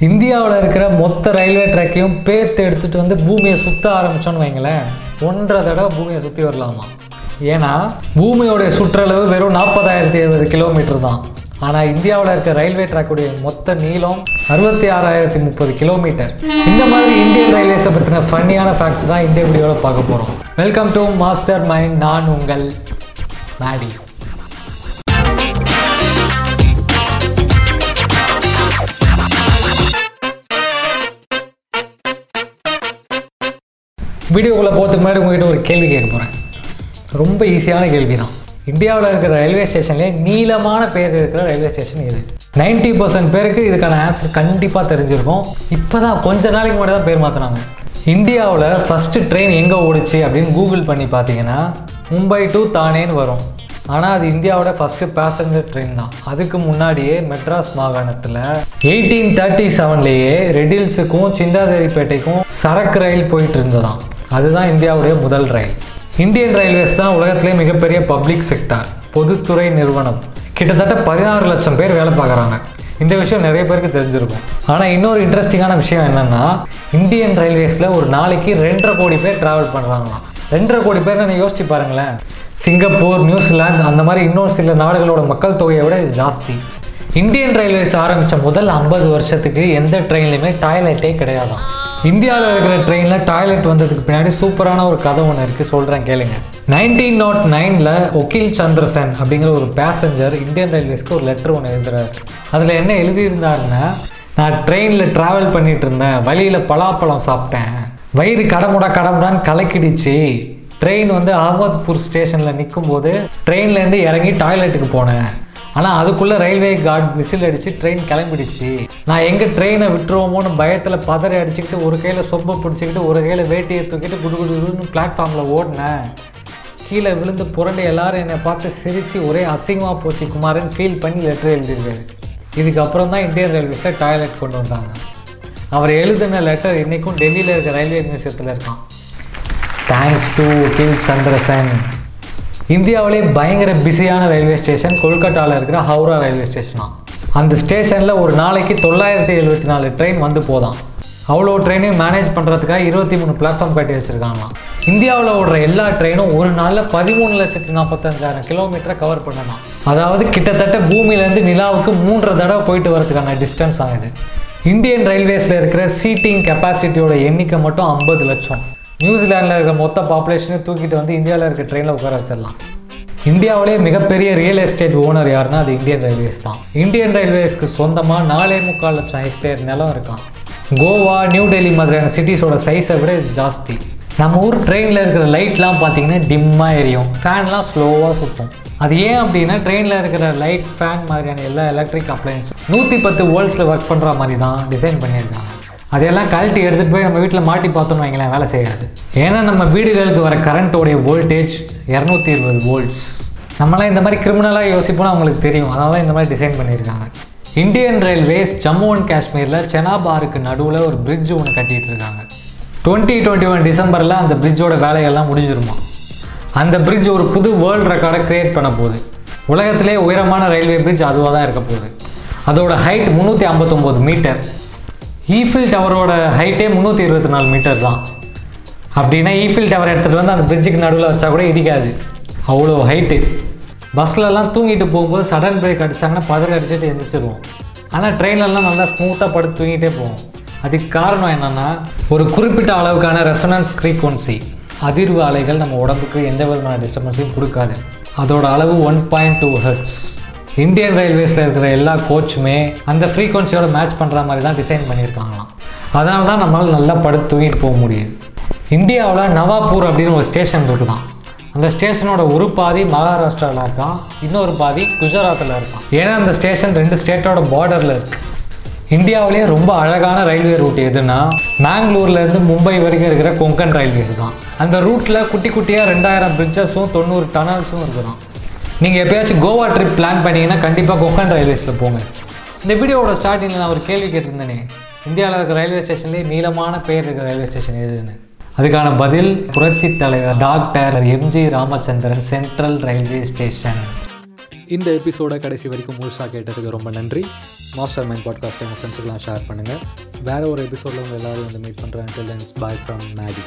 இந்தியாவில் இருக்கிற மொத்த ரயில்வே ட்ராக்கையும் பேர்த்து எடுத்துகிட்டு வந்து பூமியை சுற்ற ஆரம்பித்தோன்னு வைங்களேன். ஒன்றரை தடவை பூமியை சுற்றி வரலாமா? ஏன்னா பூமியோடைய சுற்றளவு வெறும் நாற்பதாயிரத்தி எழுபது கிலோமீட்டர் தான். ஆனால் இந்தியாவில் இருக்கிற ரயில்வே ட்ராக்குடைய மொத்த நீளம் அறுபத்தி ஆறாயிரத்தி முப்பது கிலோமீட்டர் இந்த மாதிரி இந்தியன் ரயில்வேஸை பற்றின ஃபன்னியான ஃபேக்ட்ஸ் தான் இந்த வீடியோவில் பார்க்க போகிறோம் வெல்கம் டு மாஸ்டர் மைண்ட் நான் உங்கள் மேடி வீடியோக்குள்ளே போகிறதுக்கு முன்னாடி உங்ககிட்ட ஒரு கேள்வி கேட்க போகிறேன் ரொம்ப ஈஸியான கேள்வி தான் இந்தியாவில் இருக்கிற ரயில்வே ஸ்டேஷன்லேயே நீளமான பேர் இருக்கிற ரயில்வே ஸ்டேஷன் இது. 90% பர்சன்ட் பேருக்கு இதுக்கான ஆன்சர் கண்டிப்பாக தெரிஞ்சிருக்கும். இப்போ தான் கொஞ்ச நாளைக்கு முன்னாடி தான் பேர் மாற்றினாங்க இந்தியாவில் ஃபஸ்ட்டு ட்ரெயின் எங்கே ஓடுச்சு அப்படின்னு கூகுள் பண்ணி பார்த்தீங்கன்னா மும்பை டு தானேன்னு வரும். ஆனால் அது இந்தியாவோட ஃபஸ்ட்டு பேசஞ்சர் ட்ரெயின் தான். அதுக்கு முன்னாடியே மெட்ராஸ் மாகாணத்தில் எயிட்டீன் தேர்ட்டி செவன்லேயே ரெடில்ஸுக்கும் சிந்தாதேரிப்பேட்டைக்கும் சரக்கு ரயில் போயிட்டு இருந்ததாம். அதுதான் இந்தியாவுடைய முதல் ரயில். இந்தியன் ரயில்வேஸ் தான் உலகத்திலே மிகப்பெரிய பப்ளிக் செக்டார் பொதுத்துறை நிறுவனம். கிட்டத்தட்ட பதினாறு லட்சம் பேர் வேலை பார்க்குறாங்க. இந்த விஷயம் நிறைய பேருக்கு தெரிஞ்சிருக்கும். ஆனால் இன்னொரு இன்ட்ரெஸ்டிங்கான விஷயம் என்னென்னா இந்தியன் ரயில்வேஸில் ஒரு நாளைக்கு ரெண்டரை கோடி பேர் ட்ராவல் பண்ணுறாங்களாம் ரெண்டரை கோடி பேர் நான் யோசிச்சு பாருங்களேன். சிங்கப்பூர் நியூசிலாந்து அந்த மாதிரி இன்னொரு சில நாடுகளோட மக்கள் தொகையை விட இது ஜாஸ்தி. இந்தியன் ரயில்வேஸ் ஆரம்பித்த முதல் ஐம்பது வருஷத்துக்கு எந்த ட்ரெயின்லையுமே டாய்லெட்டே கிடையாதான் இந்தியாவில் இருக்கிற ட்ரெயினில் டாய்லெட் வந்ததுக்கு பின்னாடி சூப்பரான ஒரு கதை ஒன்று இருக்குது சொல்கிறேன் கேளுங்க. நைன்டீன் oh நாட் நைனில் ஒகில் சந்திரசன் அப்படிங்கிற ஒரு பேசஞ்சர் இந்தியன் ரயில்வேஸ்க்கு ஒரு லெட்டர் ஒன்று எழுதுறாரு. அதில் என்ன எழுதியிருந்தாருன்னா நான் ட்ரெயினில் ட்ராவல் பண்ணிட்டு இருந்தேன். வழியில் பலாப்பழம் சாப்பிட்டேன். வயிறு கடமுடா கடமுடான்னு கலக்கிடுச்சு. ட்ரெயின் வந்து அகமத்பூர் ஸ்டேஷனில் நிற்கும் போது ட்ரெயின்லேருந்து இறங்கி டாய்லெட்டுக்கு போனேன். ஆனால் அதுக்குள்ளே ரயில்வே கார்டு விசில் அடித்து ட்ரெயின் கிளம்பிடுச்சு. நான் எங்கே ட்ரெயினை விட்டுருவோமோன்னு பயத்தில் பதறி அடிச்சுக்கிட்டு ஒரு கையில் சொம்பை பிடிச்சிக்கிட்டு ஒரு கையில் வேட்டியை தூக்கிட்டு குடு குடு குடுன்னு பிளாட்ஃபார்மில் ஓடினேன். கீழே விழுந்து புரண்டு எல்லாரும் என்னை பார்த்து சிரித்து ஒரே அசிங்கமாக போச்சு குமாரன் ஃபீல் பண்ணி லெட்டர் எழுதியிருக்காரு இதுக்கப்புறம் தான் இந்தியன் ரயில்வேஸில் டாய்லெட் கொண்டு வந்தாங்க. அவர் எழுதின லெட்டர் இன்றைக்கும் டெல்லியில் இருக்க ரயில்வே மியூசியத்தில் இருக்கான். தேங்க்ஸ் டு கிங் சந்திரசன் இந்தியாவிலே பயங்கர பிஸியான ரயில்வே ஸ்டேஷன் கொல்கட்டாவில் இருக்கிற ஹவுரா ரயில்வே ஸ்டேஷனா அந்த ஸ்டேஷனில் ஒரு நாளைக்கு தொள்ளாயிரத்தி எழுபத்தி நாலு ட்ரெயின் வந்து போதான். அவ்வளோ ட்ரெயினையும் மேனேஜ் பண்ணுறதுக்காக இருபத்தி மூணு பிளாட்ஃபார்ம் கட்டி வச்சுருக்காங்களாம். இந்தியாவில் ஓடுற எல்லா ட்ரெயினும் ஒரு நாளில் பதிமூணு லட்சத்தி நாற்பத்தஞ்சாயிரம் கிலோமீட்டரை கவர் பண்ணலாம். அதாவது கிட்டத்தட்ட பூமியிலேருந்து நிலாவுக்கு மூன்றரை தடவை போயிட்டு வரதுக்கான டிஸ்டன்ஸ் ஆகுது இந்தியன் ரயில்வேஸில் இருக்கிற சீட்டிங் கெப்பாசிட்டியோட எண்ணிக்கை மட்டும் ஐம்பது லட்சம். நியூசிலாண்டில் இருக்கிற மொத்த பாப்புலேஷனையும் தூக்கிட்டு வந்து இந்தியாவில் இருக்க ட்ரெயினில் உட்கார வச்சிடலாம். இந்தியாவிலே மிகப்பெரிய ரியல் எஸ்டேட் ஓனர் யாருன்னா அது இந்தியன் ரயில்வேஸ் தான். இந்தியன் ரயில்வேஸ்க்கு சொந்தமாக நாலே முக்கால் லட்சம் ஹெக்டேர் நிலம் இருக்கான். கோவா நியூ டெல்லி மாதிரியான சிட்டிஸோட சைஸை விட இது ஜாஸ்தி. நம்ம ஊர் ட்ரெயினில் இருக்கிற லைட்லாம் பார்த்தீங்கன்னா டிம்மாக எரியும். ஃபேன்லாம் ஸ்லோவாக சுற்றும் அது ஏன் அப்படின்னா ட்ரெயினில் இருக்கிற லைட் ஃபேன் மாதிரியான எல்லா எலக்ட்ரிக் அப்ளையன்ஸ் நூற்றி பத்து வேர்ல்ட்ஸில் ஒர்க் பண்ணுற மாதிரி தான் டிசைன் பண்ணியிருக்காங்க. அதையெல்லாம் கழட்டி எடுத்துகிட்டு போய் நம்ம வீட்டில் மாட்டி பார்த்தோம்னு வைங்களேன் வேலை செய்யாது. ஏன்னா நம்ம வீடுகளுக்கு வர கரண்ட்டோடைய வோல்டேஜ் இரநூத்தி இருபது வோல்ட்ஸ் நம்மளாம் இந்த மாதிரி கிரிமினலாக யோசிப்போம்னு அவங்களுக்கு தெரியும். அதனால தான் இந்த மாதிரி டிசைன் பண்ணியிருக்காங்க. இந்தியன் ரயில்வேஸ் ஜம்மு அண்ட் காஷ்மீரில் செனாபாருக்கு நடுவில் ஒரு பிரிட்ஜ் ஒன்று கட்டிகிட்டு இருக்காங்க. டுவெண்ட்டி டுவெண்ட்டி ஒன் டிசம்பரில் அந்த பிரிட்ஜோட வேலையெல்லாம் முடிஞ்சிருமா? அந்த பிரிட்ஜ் ஒரு புது வேர்ல்டு ரெக்கார்டை கிரியேட் பண்ண போகுது. உலகத்திலே உயரமான ரயில்வே பிரிட்ஜ் அதுவாக தான் இருக்க போகுது. அதோட ஹைட் முந்நூற்றி ஐம்பத்தொம்போது மீட்டர் ஈஃபில் டவரோட ஹைட்டே முந்நூற்றி இருபத்தி நாலு மீட்டர் தான். அப்படின்னா ஈஃபில் டவர் எடுத்துகிட்டு வந்து அந்த பிரிட்ஜுக்கு நடுவில் வச்சா கூட இடிக்காது. அவ்வளோ ஹைட்டு பஸ்லலாம் தூங்கிட்டு போகும்போது சடன் பிரேக் அடித்தாங்கன்னா பதற அடிச்சுட்டு எந்திரிச்சிருவோம். ஆனால் ட்ரெயின்லலாம் நல்லா ஸ்மூத்தாக படுத்து தூங்கிட்டே போவோம். அதுக்கு காரணம் என்னென்னா ஒரு குறிப்பிட்ட அளவுக்கான ரெசனன்ஸ் ஃப்ரீக்வன்சி அதிர்வு அலைகள் நம்ம உடம்புக்கு எந்த விதமான டிஸ்டர்பன்ஸையும் கொடுக்காது. அதோட அளவு one point two hertz Indian ரயில்வேஸில் இருக்கிற எல்லா கோச்சுமே அந்த ஃப்ரீக்வன்சியோட மேட்ச் பண்ணுற மாதிரி தான் டிசைன் பண்ணியிருக்காங்களாம். அதனால தான் நம்மளால் நல்லா படுத்து தூங்கிட்டு போக முடியுது. இந்தியாவில் நவாப்பூர் அப்படின்னு ஒரு ஸ்டேஷன் இருக்குதான் அந்த ஸ்டேஷனோட ஒரு பாதி மகாராஷ்டிராவில் இருக்கான் இன்னொரு பாதி குஜராத்தில் இருக்கான் ஏன்னா அந்த ஸ்டேஷன் ரெண்டு ஸ்டேட்டோட பார்டரில் இருக்கு. இந்தியாவிலேயே ரொம்ப அழகான ரயில்வே ரூட் எதுனா மேங்களூர்லேருந்து மும்பை வரைக்கும் இருக்கிற கொங்கன் ரயில்வேஸ் தான். அந்த ரூட்டில் குட்டி குட்டியாக ரெண்டாயிரம் பிரிட்ஜஸும் தொண்ணூறு டனல்ஸும் இருக்குதான் நீங்கள் எப்பயாச்சும் கோவா ட்ரிப் பிளான் பண்ணீங்கன்னா கண்டிப்பாக கொக்கன் ரயில்வேஸில் போங்க. இந்த வீடியோவோட ஸ்டார்டிங்கில் நான் ஒரு கேள்வி கேட்டிருந்தேனே. இந்தியாவில் இருக்கிற ரயில்வே ஸ்டேஷன்லேயே நீளமான பேர் இருக்கிற ரயில்வே ஸ்டேஷன் எதுன்னு? அதுக்கான பதில் புரட்சி தலைவர் doctor MG Ramachandran central railway station இந்த எபிசோட கடைசி வரைக்கும் முழுசாக கேட்டதுக்கு ரொம்ப நன்றி. மாஸ்டர் மைண்ட் பாட்காஸ்ட் எங்கள் ஃப்ரெண்ட்ஸுக்கெலாம் ஷேர் பண்ணுங்கள் வேறு ஒரு எபிசோடில் உங்கள் எல்லோரும் வந்து மீட் பண்ணுறேன் பாய் ஃப்ரம் மேடி